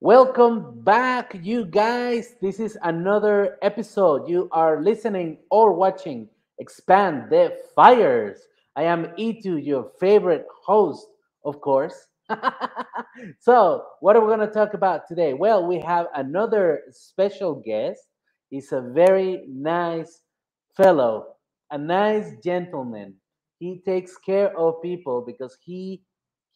Welcome back, you guys. This is another episode. You are listening or watching Expand the Fires. I am Itu, your favorite host, of course. so, what are we going to talk about today? Well, we have another special guest. He's a very nice fellow, a nice gentleman. He takes care of people because he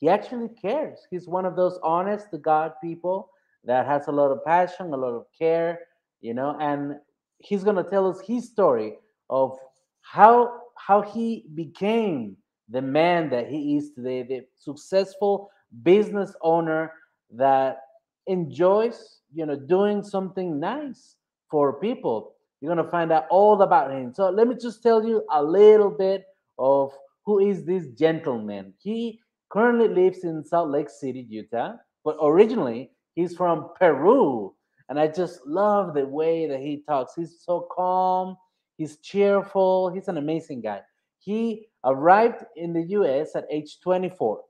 he actually cares. He's one of those honest to God people that has a lot of passion, a lot of care, you know, and he's going to tell us his story of how how he became the man that he is today, the successful business owner that enjoys, you know, doing something nice for people. You're going to find out all about him. So let me just tell you a little bit of who is this gentleman. He currently lives in Salt Lake City, Utah, but originally he's from Peru. And I just love the way that he talks. He's so calm, he's cheerful, he's an amazing guy. He arrived in the US at age 24.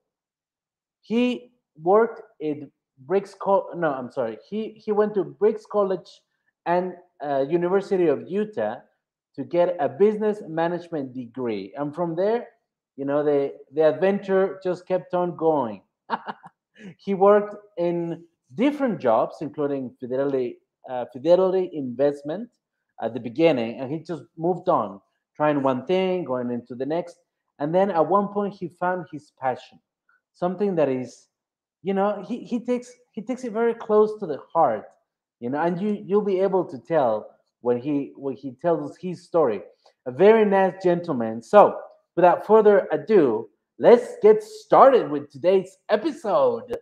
He worked in Briggs Co- no, I'm sorry. He he went to Briggs College and uh, University of Utah to get a business management degree. And from there, you know, the, the adventure just kept on going. he worked in different jobs, including Fidelity, uh, Fidelity Investment at the beginning, and he just moved on, trying one thing, going into the next. And then at one point, he found his passion, something that is, you know, he, he takes he takes it very close to the heart, you know, and you you'll be able to tell when he when he tells his story. A very nice gentleman. So without further ado, let's get started with today's episode.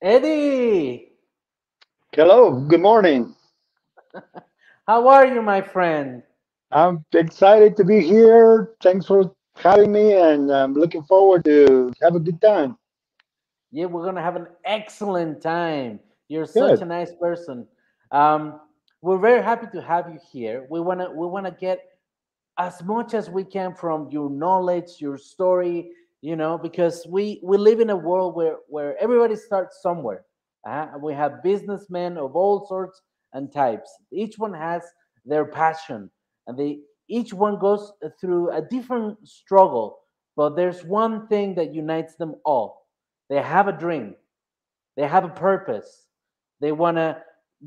Eddie, Hello, good morning. how are you, my friend? I'm excited to be here. Thanks for having me, and I'm looking forward to have a good time. Yeah, we're gonna have an excellent time. You're such a nice person. Um, we're very happy to have you here. We wanna we wanna get as much as we can from your knowledge, your story, you know, because we we live in a world where where everybody starts somewhere. Uh, we have businessmen of all sorts and types. Each one has their passion, and they each one goes through a different struggle. But there's one thing that unites them all. They have a dream. They have a purpose. They want to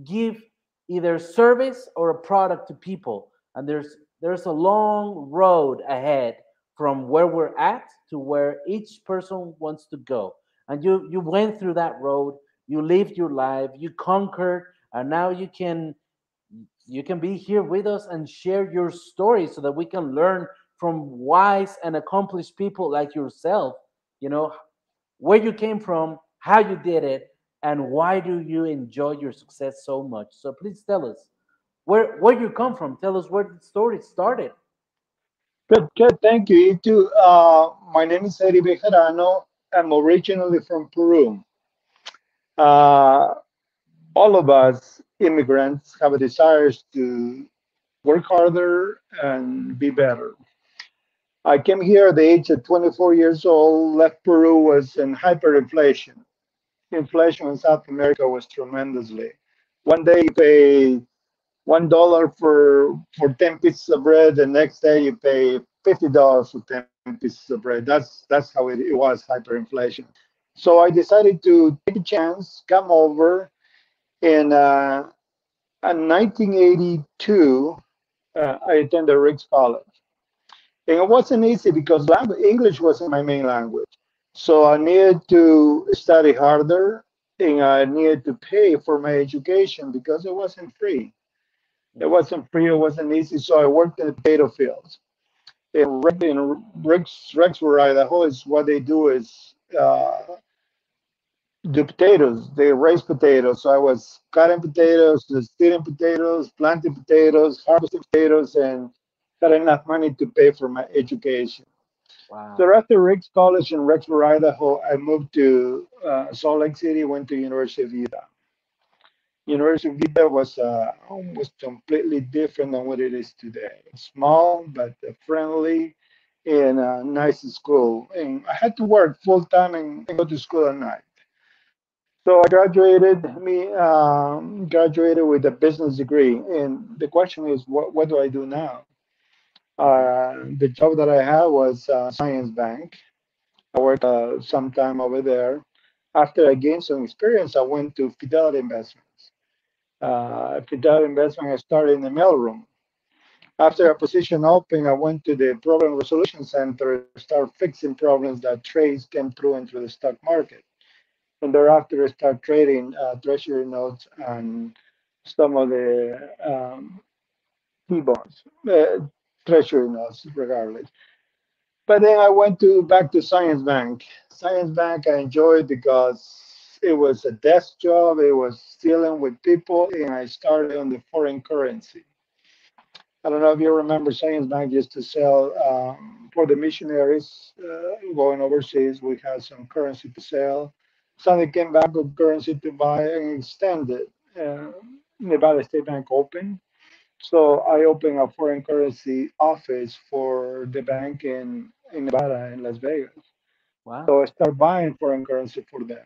give either service or a product to people. And there's there's a long road ahead from where we're at to where each person wants to go. And you you went through that road. You lived your life. You conquered, and now you can you can be here with us and share your story so that we can learn from wise and accomplished people like yourself. You know where you came from, how you did it, and why do you enjoy your success so much. So please tell us where where you come from. Tell us where the story started. Good, good. Thank you. Too. Uh, my name is Eddie Bejarano. I'm originally from Peru. Uh, all of us immigrants have a desire to work harder and be better. I came here at the age of 24 years old, left Peru, was in hyperinflation. Inflation in South America was tremendously. One day you pay one dollar for for 10 pieces of bread, the next day you pay fifty dollars for 10 pieces of bread. That's that's how it, it was hyperinflation. So I decided to take a chance, come over, and uh, in 1982, uh, I attended Ricks College. And it wasn't easy because language, English wasn't my main language. So I needed to study harder and I needed to pay for my education because it wasn't free. It wasn't free, it wasn't easy. So I worked in the potato fields. Rick- in Rex, Rexburg, Idaho, is what they do is uh, do potatoes. They raise potatoes. So I was cutting potatoes, stealing potatoes, planting potatoes, harvesting potatoes, and got enough money to pay for my education. So Wow. after Ricks College in Rexburg, Idaho, I moved to uh, Salt Lake City, went to University of Utah. University of Utah was uh, was completely different than what it is today. Small but uh, friendly and uh, nice school. And I had to work full time and go to school at night. So I graduated. Me um, graduated with a business degree. And the question is, what what do I do now? Uh, the job that I had was uh, Zions Bank. I worked uh, some time over there. After I gained some experience, I went to Fidelity Investments. Uh, Fidelity Investment, I started in the mailroom. After a position opened, I went to the Problem Resolution Center, to start fixing problems that trades came through into the stock market. And thereafter, I start trading uh, treasury notes and some of the um, T-bonds, uh, treasury notes, regardless. But then I went to back to Zions Bank. Zions Bank I enjoyed because it was a desk job. It was dealing with people, and I started on the foreign currency. I don't know if you remember, Zions Bank used to sell um, for the missionaries uh, going overseas. We had some currency to sell. Somebody came back with currency to buy and extend it. Uh, Nevada State Bank opened so I opened a foreign currency office for the bank in, in Nevada in Las Vegas. Wow. So I started buying foreign currency for them.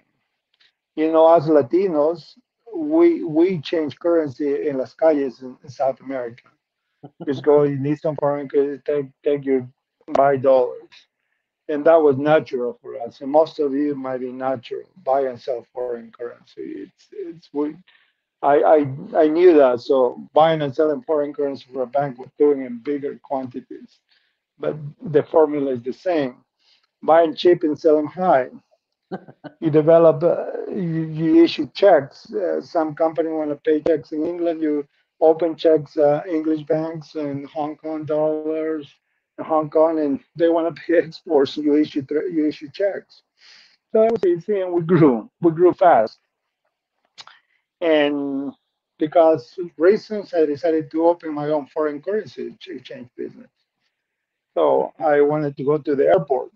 You know, as Latinos, we we change currency in las calles in, in South America. Just go, you need some foreign currency, take take your buy dollars. And that was natural for us. And most of you might be natural, buy and sell foreign currency. It's it's we I, I I knew that. So buying and selling foreign currency for a bank was doing in bigger quantities. But the formula is the same. Buying cheap and selling high. You develop, uh, you, you issue checks. Uh, some company want to pay checks in England. You open checks, uh, English banks and Hong Kong dollars, Hong Kong, and they want to pay exports. You issue you issue checks. So it was easy, and we grew. We grew fast. And because reasons, I decided to open my own foreign currency exchange business. So I wanted to go to the airport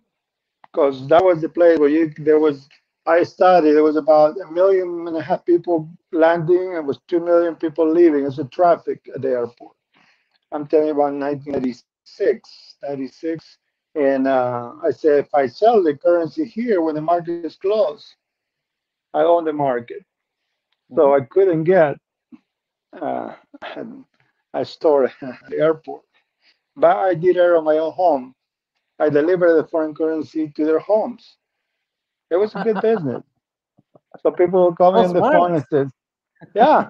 because that was the place where you there was. I studied. There was about a million and a half people landing, and was two million people leaving. It's a traffic at the airport. I'm telling you about 1996, 96, and uh, I said if I sell the currency here when the market is closed, I own the market. So Mhm. I couldn't get uh, a store at the airport, but I did it on my own home. I delivered the foreign currency to their homes. It was a good business. So people would call me on the smart. phone and said, "Yeah,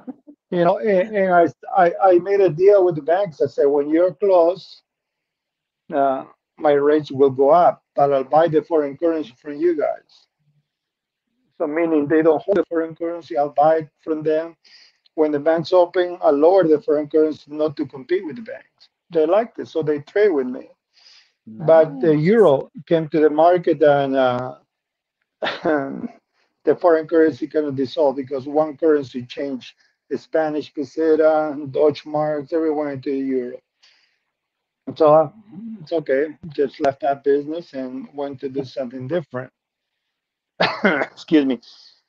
you know," and, and I, I I made a deal with the banks. I said, "When you're closed, uh, my rates will go up, but I'll buy the foreign currency from you guys." So meaning they don't hold the foreign currency, I'll buy it from them. When the banks open, I lower the foreign currency not to compete with the banks. They liked it, so they trade with me. But the euro came to the market and uh, the foreign currency kind of dissolved because one currency changed the Spanish peseta, Dutch marks, everyone into the euro. So uh, it's okay, just left that business and went to do something different. Excuse me.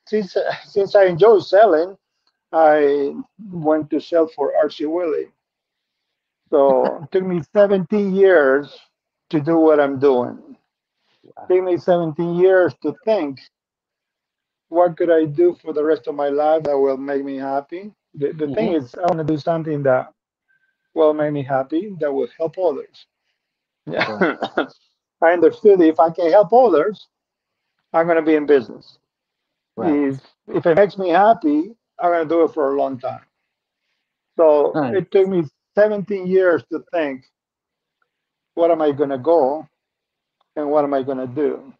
Since, since I enjoy selling, I went to sell for RC Willey. So it took me 17 years to do what I'm doing. It took me 17 years to think what could I do for the rest of my life that will make me happy. The, the thing Mhm. is, I want to do something that will make me happy, that will help others. Yeah. I understood if I can help others, I'm going to be in business. Right. If, if it makes me happy, I'm going to do it for a long time. So Nice. it took me 17 years to think, what am I going to go and what am I going to do?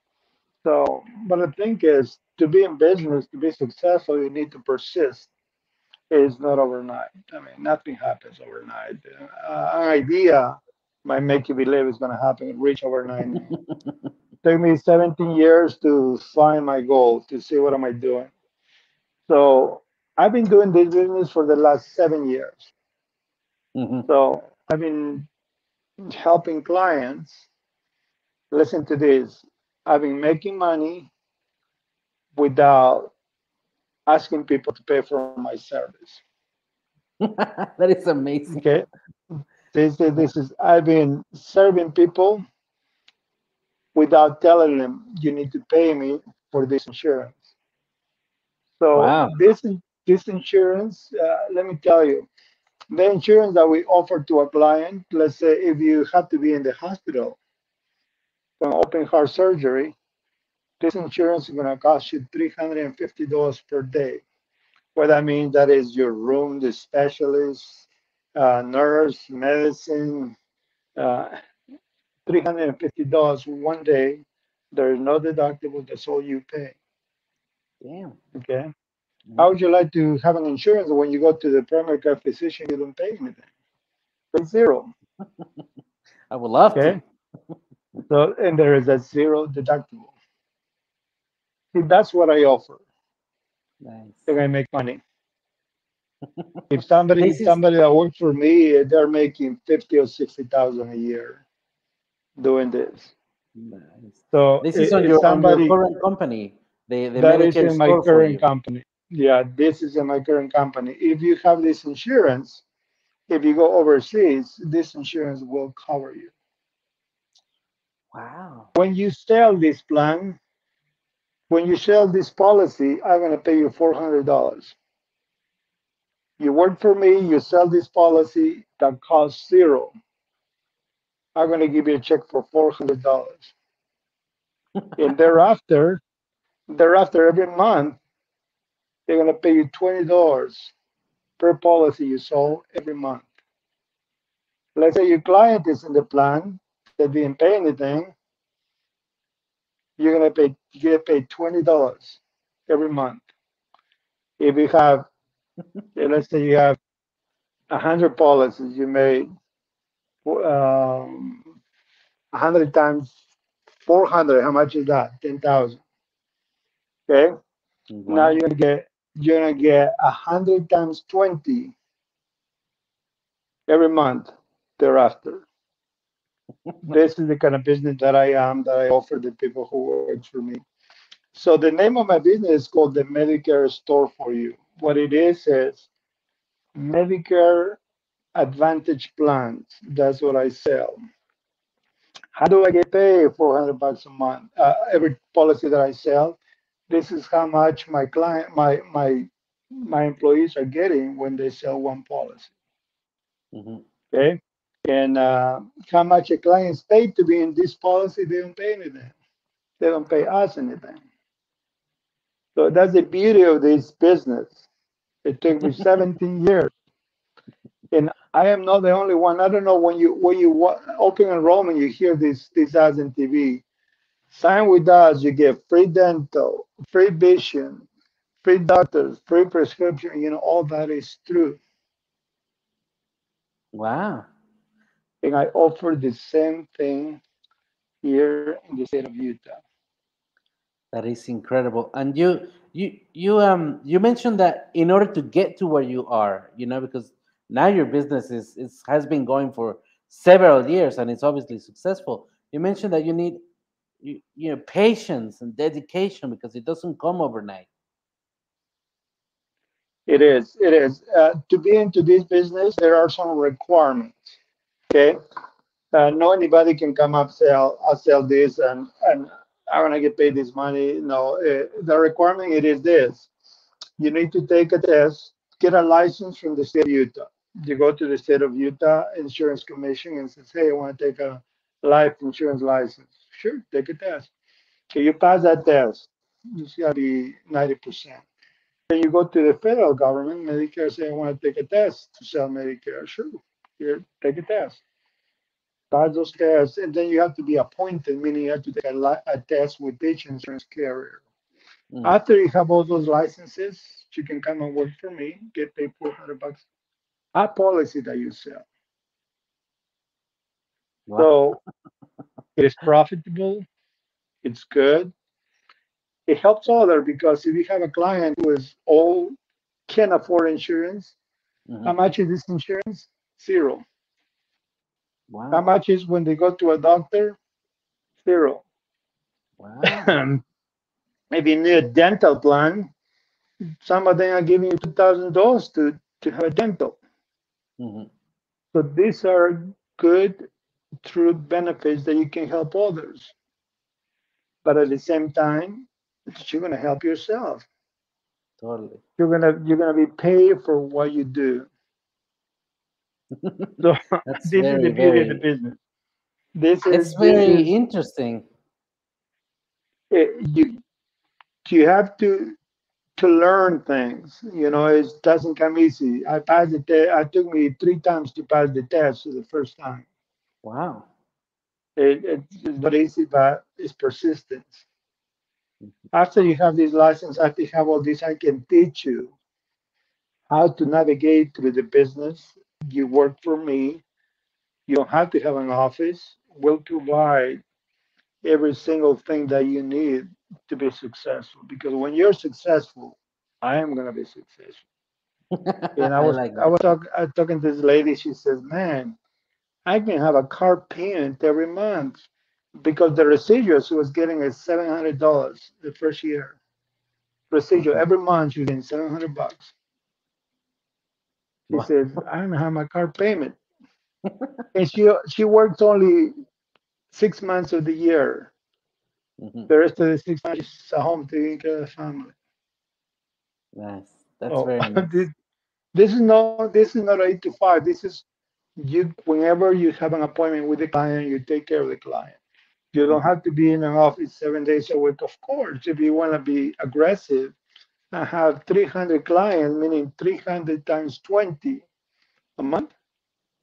So, but the thing is, to be in business, to be successful, you need to persist. It's not overnight. I mean, nothing happens overnight. Uh, an idea might make you believe it's going to happen, reach overnight. Took me 17 years to find my goal, to see what am I doing. So I've been doing this business for the last seven years. Mhm. So I've been helping clients listen to this. I've been making money without asking people to pay for my service. that is amazing. Okay. This, this is I've been serving people without telling them you need to pay me for this insurance. So Wow. this this insurance, uh, let me tell you, the insurance that we offer to a client, let's say if you have to be in the hospital for an open heart surgery, this insurance is going to cost you $350 per day. What that means, that is your room, the specialist, uh, nurse, medicine, uh, $350 one day. There is no deductible, that's all you pay. Damn. Okay. How would you like to have an insurance when you go to the primary care physician, you don't pay anything? Pay zero. I would love Okay. So, and there is a zero deductible. That's what I offer. Nice. Gonna make money. If somebody, is- somebody that works for me, they're making fifty or sixty thousand a year doing this. Nice. So This is on if your, on your current company, the, the that is Medicare in my current company. Yeah, this is in my current company. If you have this insurance, if you go overseas, this insurance will cover you. Wow. When you sell this plan, when you sell this policy, I'm gonna pay you four hundred dollars. You work for me, you sell this policy that costs zero. I'm gonna give you a check for four hundred dollars. And thereafter, thereafter every month, they're gonna pay you twenty dollars per policy you sold every month. Let's say your client is in the plan, they didn't pay anything, you're gonna pay you get paid twenty dollars every month. If you have, let's say you have a hundred policies, you made um, a hundred times four hundred. How much is that? Ten thousand. Okay. Now you're gonna get you're gonna get a hundred times twenty every month thereafter. this is the kind of business that I am that I offer the people who work for me. So the name of my business is called the Medicare Store for You. What it is is Medicare Advantage plans. That's what I sell. How do I get paid? Four hundred bucks a month. Uh, every policy that I sell, this is how much my client, my my my employees are getting when they sell one policy. Mhm. Okay. And uh, how much a client's paid to be in this policy, they don't pay anything. They don't pay us anything. So that's the beauty of this business. It took me 17 years. And I am not the only one. I don't know when you when you open enrollment, you hear this these ads on TV. Sign with us, you get free dental, free vision, free doctors, free prescription. You know, all that is true. Wow. And I offer the same thing here in the state of Utah. That is incredible. And you you you um you mentioned that in order to get to where you are, you know, because now your business is, is has been going for several years and it's obviously successful. You mentioned that you need you, you know patience and dedication because it doesn't come overnight. It is. It is. Uh, to be into this business, there are some requirements. Okay. Uh, no anybody can come up sell. I'll sell this and and I'm gonna get paid this money. No, uh, the requirement it is this: you need to take a test, get a license from the state of Utah. You go to the state of Utah Insurance Commission and says, "Hey, I want to take a life insurance license." Sure, take a test. Okay, you pass that test. It's gotta be ninety percent. Then you go to the federal government, Medicare say, I want to take a test to sell Medicare. Sure, here, take a test. Pass those tests, and then you have to be appointed, meaning you have to take a, li- a test with each insurance carrier. Mm. After you have all those licenses, you can come and work for me, get paid 400 bucks a policy that you sell. Wow. So it is profitable, it's good. It helps other because if you have a client who is old, can't afford insurance, Mhm. How much is this insurance? Zero. How much is when they go to a doctor? zero. Wow. if you need a dental plan, some of them are giving you two thousand dollars to to have a dental. Mm-hmm. So these are good, true benefits that you can help others. But at the same time, you're gonna help yourself. Totally. You're gonna you're gonna be paid for what you do. So That's this very, is the beauty of the business. This is It's very is interesting. it, you you have to to learn things. You know, it doesn't come easy. I passed the test. It took me three times to pass the test for the first time. Wow. It, it's not easy, but it's persistence. Mm-hmm. After you have this license, after you have all this, I can teach you how to navigate through the business. You work for me. You don't have to have an office. We'll provide every single thing that you need to be successful. Because when you're successful, I am gonna be successful. And I I was like I was talk, I was talking to this lady. She says, "Man, I can have a car payment every month because the residual she was getting is seven hundred dollars the first year. Residual every month she's getting seven hundred bucks. She Wow. says, I don't have my car payment, and she she works only six months of the year. Mhm. The rest of the six months she's at home taking care of the family. Nice. That's Oh, very this, nice. this is not this is not eight to five. This is you whenever you have an appointment with the client, you take care of the client. You don't Mhm. have to be in an office seven days a week. Of course, if you want to be aggressive and have 300 clients, meaning 300 times 20 a month,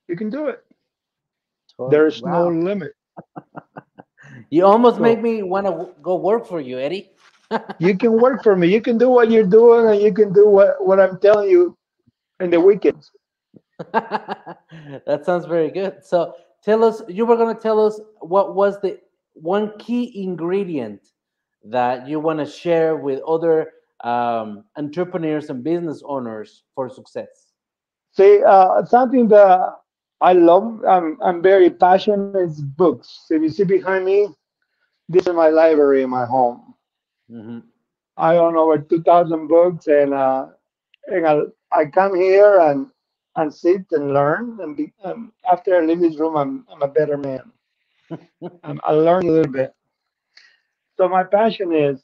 you can do it. There's no limit. You almost make me want to go work for you, Eddie. you can work for me. You can do what you're doing, and you can do what, what I'm telling you in the weekends. that sounds very good. So tell us, you were going to tell us what was the one key ingredient that you want to share with other um, entrepreneurs and business owners for success. See, uh, something that I love, I'm, I'm very passionate is books. If you see behind me, this is my library in my home. hmm I own over 2,000 books, and uh, and I, I come here and and sit and learn. And be, um, after I leave this room, I'm I'm a better man. I learn a little bit. So my passion is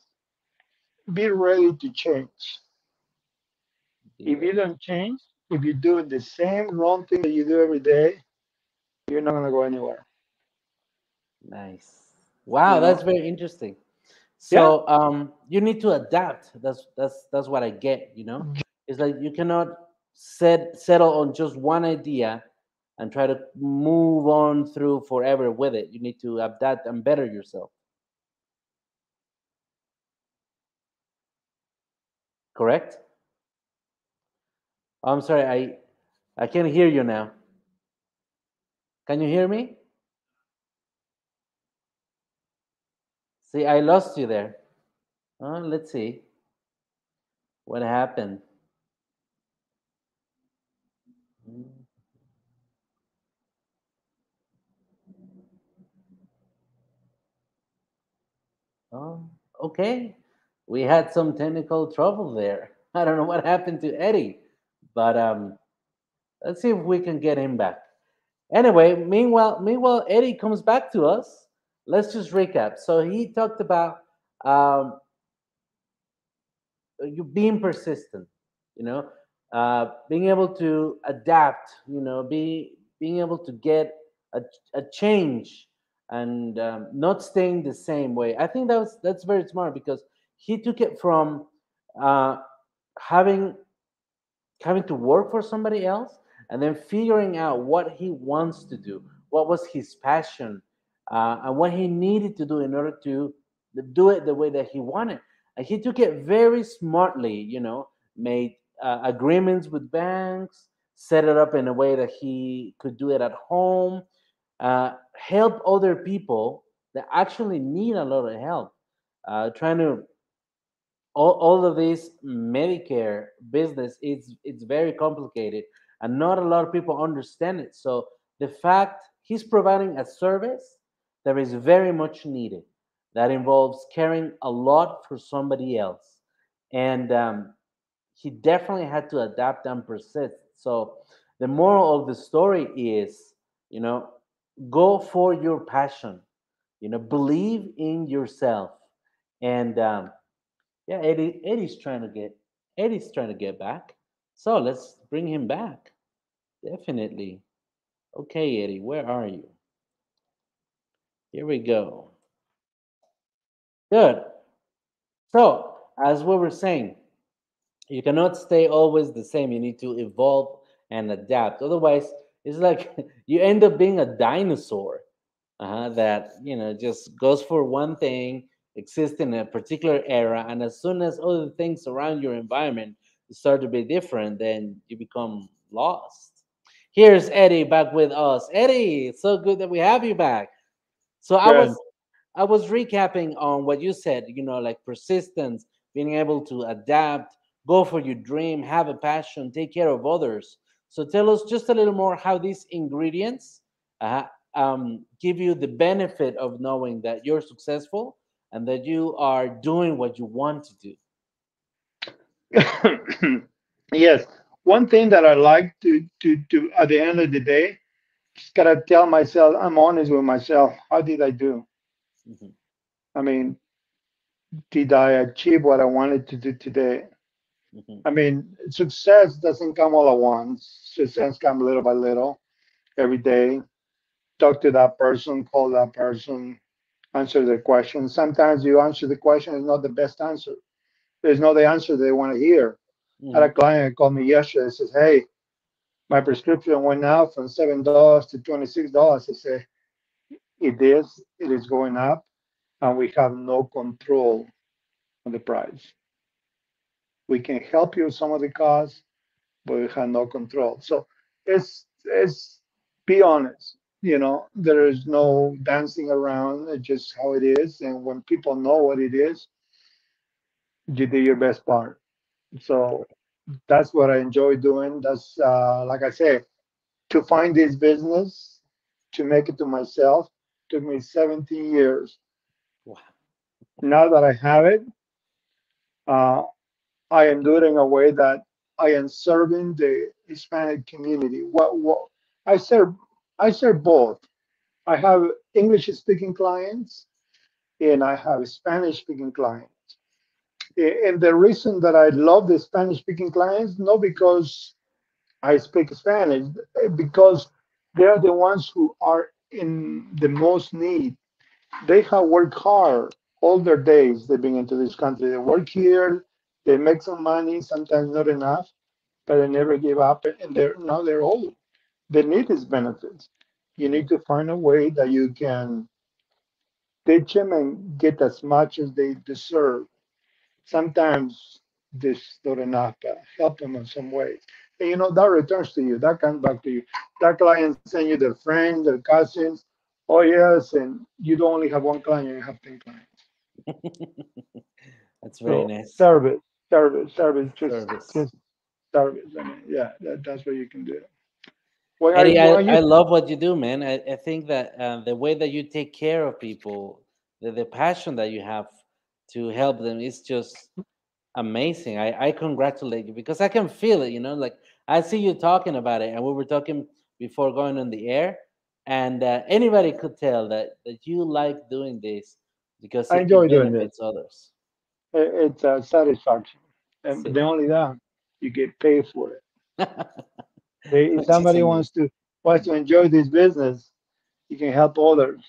be ready to change. Be If you don't change, if you do the same wrong thing that you do every day, you're not gonna go anywhere. Nice. Wow, You that's know? very interesting. Yeah. So um, you need to adapt. That's that's that's what I get. You know, it's like you cannot set settle on just one idea and try to move on through forever with it. You need to adapt and better yourself. Correct? I'm sorry, I I can't hear you now. Can you hear me? See, I lost you there. Oh, let's see what happened. Oh, okay. We had some technical trouble there. I don't know what happened to Eddie, but um, let's see if we can get him back. Anyway, meanwhile, meanwhile, Eddie comes back to us. Let's just recap. So he talked about um, you being persistent, you know, uh, being able to adapt, you know, be being able to get a, a change and um, not staying the same way. I think that was that's very smart because he took it from uh, having having to work for somebody else and then figuring out what he wants to do, what was his passion, uh, and what he needed to do in order to do it the way that he wanted. And he took it very smartly, you know, made uh, agreements with banks, set it up in a way that he could do it at home, uh, help other people that actually need a lot of help, uh, trying to all, all of this medicare business it's it's very complicated and not a lot of people understand it. So the fact he's providing a service that is very much needed that involves caring a lot for somebody else. And um, he definitely had to adapt and persist. So the moral of the story is you know go for your passion you know believe in yourself. And um, yeah eddie eddie's trying to get eddie's trying to get back. So let's bring him back. Definitely. Okay eddie where are you? Here we go. Good. So as we were saying you cannot stay always the same. You need to evolve and adapt. Otherwise it's like you end up being a dinosaur uh, that you know just goes for one thing exists in a particular era and as soon as other things around your environment start to be different then you become lost. Here's eddie back with us. Eddie it's so good that we have you back. So i was i was recapping on what you said you know like persistence being able to adapt go for your dream have a passion take care of others. So tell us just a little more how these ingredients uh, um, give you the benefit of knowing that you're successful and that you are doing what you want to do. yes. One thing that I like to, to, to, at the end of the day, just gotta tell myself, I'm honest with myself. How did I do? Mhm, I mean, did I achieve what I wanted to do today? mhm, I mean, success doesn't come all at once. Success comes little by little, every day. Talk to that person, call that person, answer the question. Sometimes you answer the question is not the best answer. There's not the answer they want to hear. I had a mhm, client called me yesterday. And says, "Hey, my prescription went out from seven dollars to twenty six dollars." I say, "It is. It is going up, and we have no control on the price. We can help you with some of the costs, but we have no control. So it's it's be honest. You know, there is no dancing around. It's just how it is. And when people know what it is, you do your best part. So that's what I enjoy doing. That's uh, like I say, to find this business, to make it to myself, took me 17 years. Wow. Now that I have it, uh, I am doing it in a way that I am serving the Hispanic community. What, what I serve, I serve both. I have English speaking clients and I have Spanish speaking clients. And the reason that I love the Spanish speaking clients, not because I speak Spanish, because they're the ones who are in the most need. They have worked hard all their days they've been into this country. They work here, they make some money, sometimes not enough, but they never give up and they're now they're old. They need these benefits. You need to find a way that you can teach them and get as much as they deserve. Sometimes this is not enough, but help them in some way. And you know, that returns to you, that comes back to you. That client send you their friends, their cousins. Oh yes, and you don't only have one client, you have 10 clients. That's very So nice. service, service, service, just Service. just service. I mean, yeah, that, that's what you can do. Eddie, I, when I you love what you do, man. I, I think that uh, the way that you take care of people, the, the passion that you have to help them is just amazing. I, I congratulate you because I can feel it, you know, like I see you talking about it, and we were talking before going on the air, and uh, anybody could tell that, that you like doing this because I it, it enjoy doing benefits others. it, it's a satisfaction. And See? not only that, you get paid for it. They, if somebody wants to wants to enjoy this business, you can help others,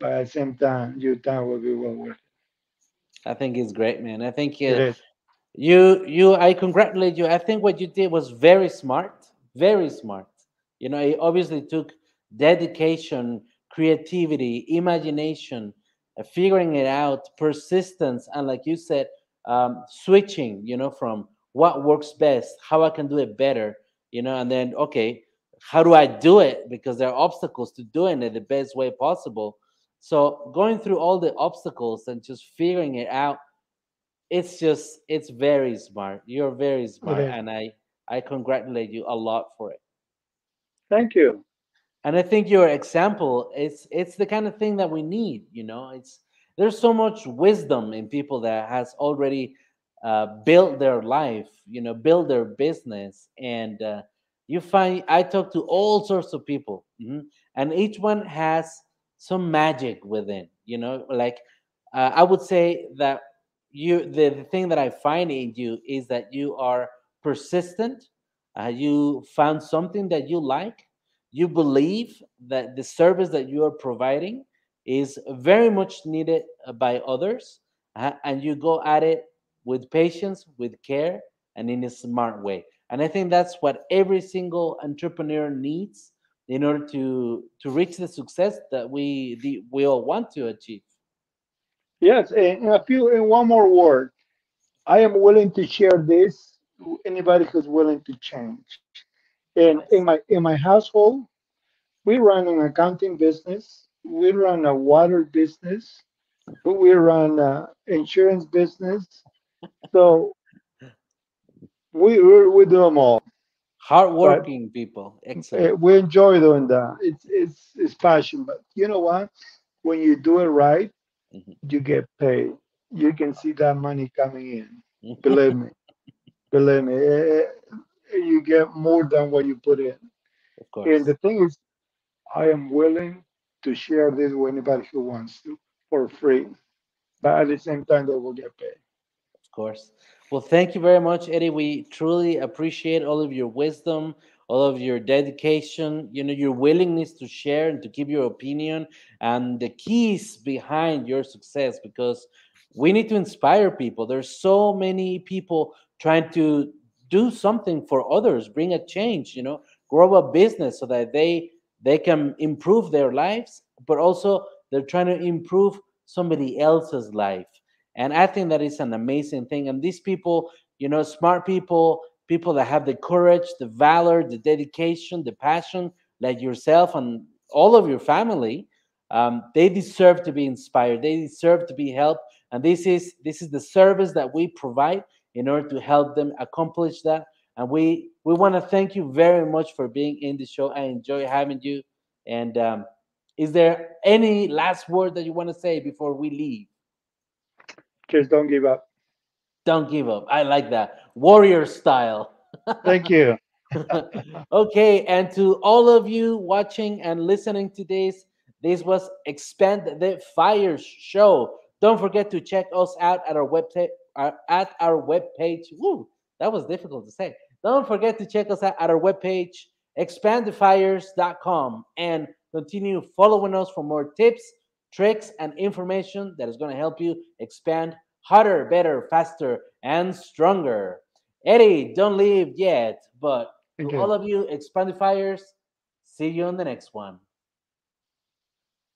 but at the same time, your time will be well worth it. I think it's great, man. I think uh. You, you, I congratulate you. I think what you did was very smart, very smart. You know, it obviously took dedication, creativity, imagination, uh, figuring it out, persistence, and like you said, um, switching. You know, from what works best, how I can do it better. You know, and then okay, how do I do it? Because there are obstacles to doing it the best way possible. So going through all the obstacles and just figuring it out it's just it's very smart you're very smart is. and i i congratulate you a lot for it Thank you. and I think your example it's it's the kind of thing that we need. You know, it's there's so much wisdom in people that has already uh, built their life. You know, build their business, and uh, you find I talk to all sorts of people, mhm, and each one has some magic within. You know, like uh, I would say that you the, the thing that I find in you is that you are persistent. Uh, you found something that you like. You believe that the service that you are providing is very much needed by others, uh, and you go at it with patience, with care, and in a smart way. And I think that's what every single entrepreneur needs in order to to reach the success that we the, we all want to achieve. Yes, and a few in one more word. I am willing to share this to anybody who's willing to change. And in my in my household, we run an accounting business, we run a water business, we run a insurance business. So we we, we do them all. But Hardworking people. Excellent. we enjoy doing that. It's it's it's passion. But you know what? When you do it right, Mhm. you get paid. You can see that money coming in. Believe me. Believe me. Eh, eh, You get more than what you put in. of course. And the thing is, I am willing to share this with anybody who wants to for free. But at the same time, they will get paid. Of course. Well, thank you very much, Eddie. We truly appreciate all of your wisdom, all of your dedication, you know, your willingness to share and to give your opinion and the keys behind your success because we need to inspire people. There's so many people trying to do something for others, bring a change, you know, grow a business so that they they can improve their lives, but also they're trying to improve somebody else's life and I think that is an amazing thing. And these people, you know, smart people, people that have the courage, the valor, the dedication, the passion, like yourself and all of your family, um, they deserve to be inspired. They deserve to be helped. And this is this is the service that we provide in order to help them accomplish that. And we we want to thank you very much for being in the show. I enjoy having you. And um, is there any last word that you want to say before we leave? Just don't give up. Don't give up. I like that. Warrior style. Thank you. okay, and to all of you watching and listening to this, this was Expand the Fire show. Don't forget to check us out at our website uh, at our webpage. Woo, that was difficult to say. Don't forget to check us out at our webpage expandthefires.com and continue following us for more tips, tricks, and information that is going to help you expand harder, better, faster, and stronger. Eddie, don't leave yet, but to Thank all you. of you expandifiers, see you on the next one.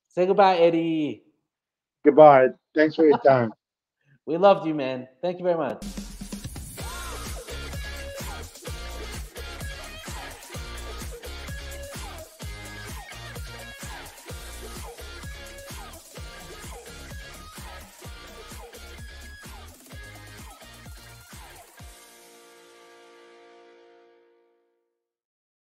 Say goodbye, Eddie. Goodbye. Thanks for your time. We loved you, man. Thank you very much.